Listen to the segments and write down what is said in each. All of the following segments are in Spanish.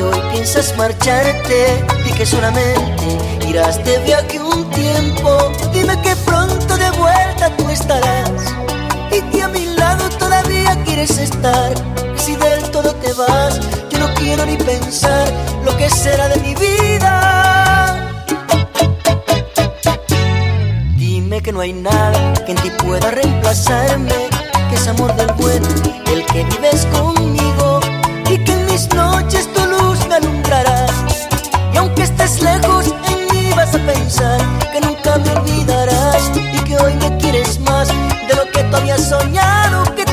que hoy piensas marcharte y que solamente irás de viaje un tiempo. Dime que pronto de vuelta tú estarás y que a mi lado todavía quieres estar. Si del todo te vas, yo no quiero ni pensar lo que será de mi vida. Dime que no hay nada que en ti pueda reemplazarme, que es amor del bueno, el que vives conmigo y que en mis noches luz me alumbrará. Y aunque estés lejos, en mí vas a pensar que nunca me olvidarás y que hoy me quieres más de lo que tú habías soñado, que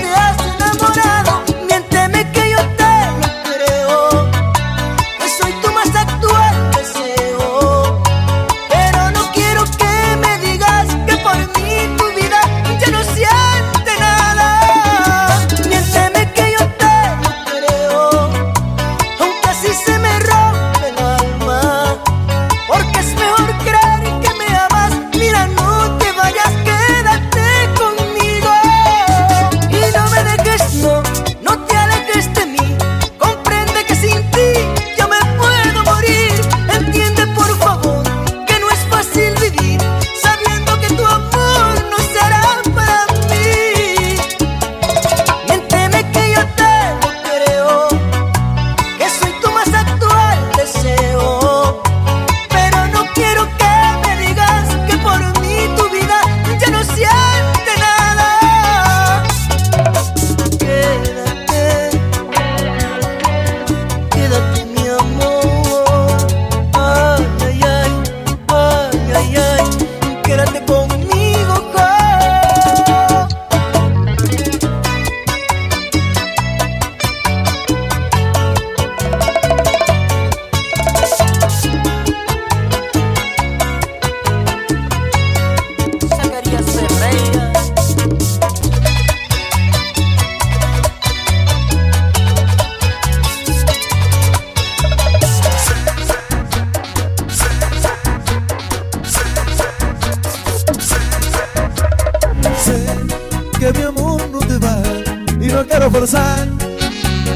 forzar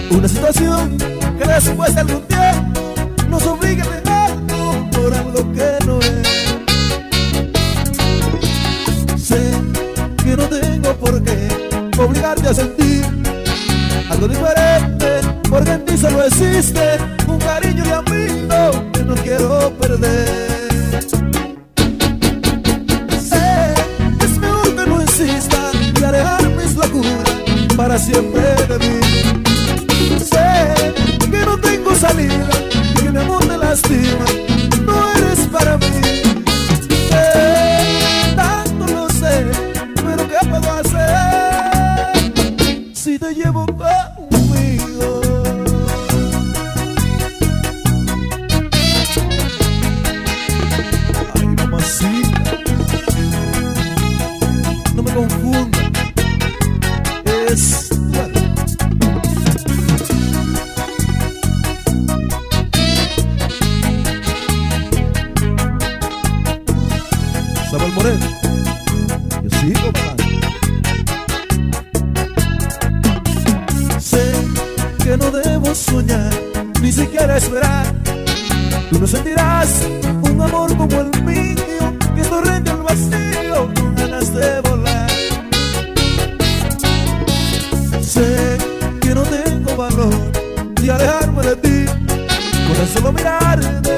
una situación que después de algún tiempo nos obligue a dejarlo por algo que no es. Sé que no tengo por qué obligarte a sentir algo diferente, porque en ti solo existe un cariño de amigo que no quiero perder. Para siempre de mí. Sé que no tengo salida y que mi amor te lastima, esperar. Tú no sentirás un amor como el mío, que torrente al vacío con ganas de volar. Sé que no tengo valor de alejarme de ti, con el solo mirarte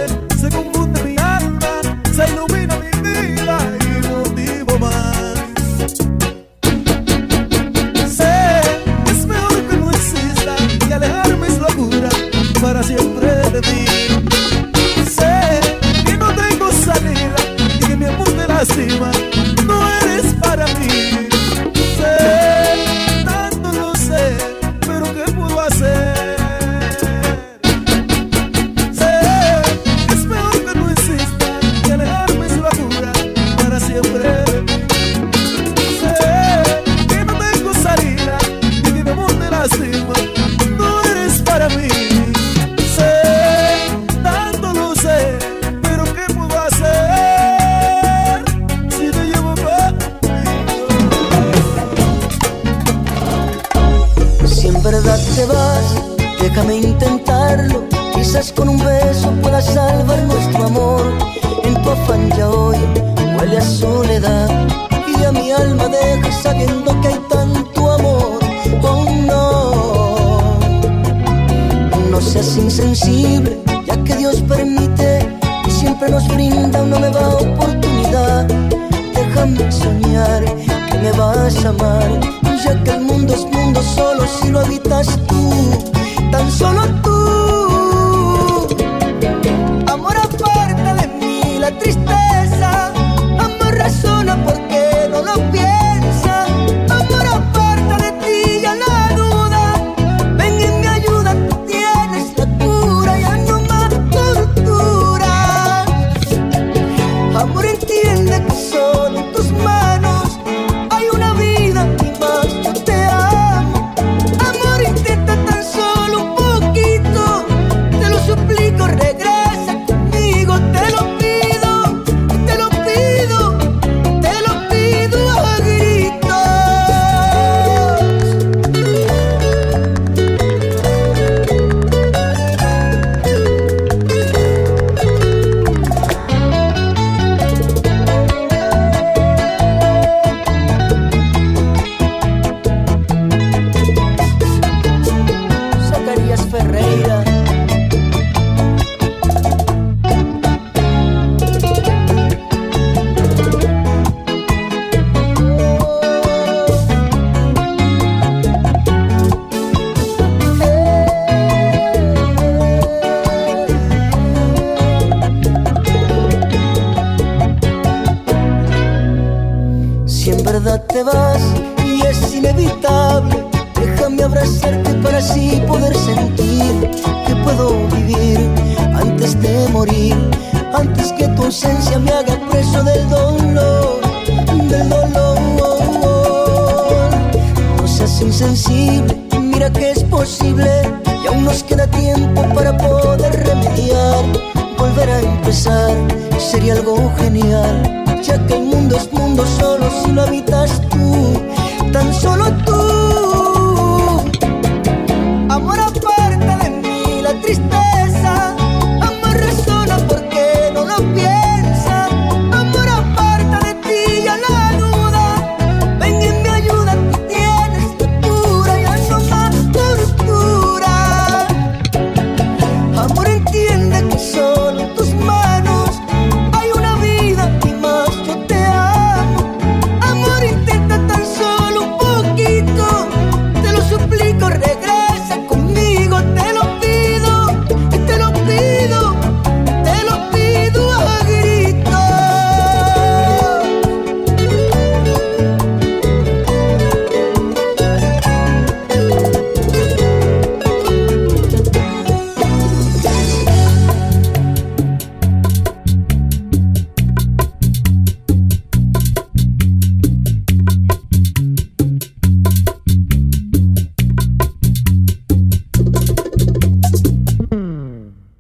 verdad te vas, Déjame intentarlo, quizás con un beso pueda salvar nuestro amor. En tu afán ya hoy huele a soledad y a mi alma deja sabiendo que hay tanto amor. Oh no, no seas insensible, ya que Dios permite y siempre nos brinda una nueva oportunidad. Déjame soñar que me vas a amar, ya que el mundo es mundo solo si lo habitas tú tan solo tú. Inevitable, déjame abrazarte para así poder sentir que puedo vivir antes de morir, antes que tu ausencia me haga preso del dolor, del dolor. No seas insensible, mira que es posible y aún nos queda tiempo para poder remediar, volver a empezar, sería algo genial ya que el mundo es mundo solo si lo habitas tú tan solo tú.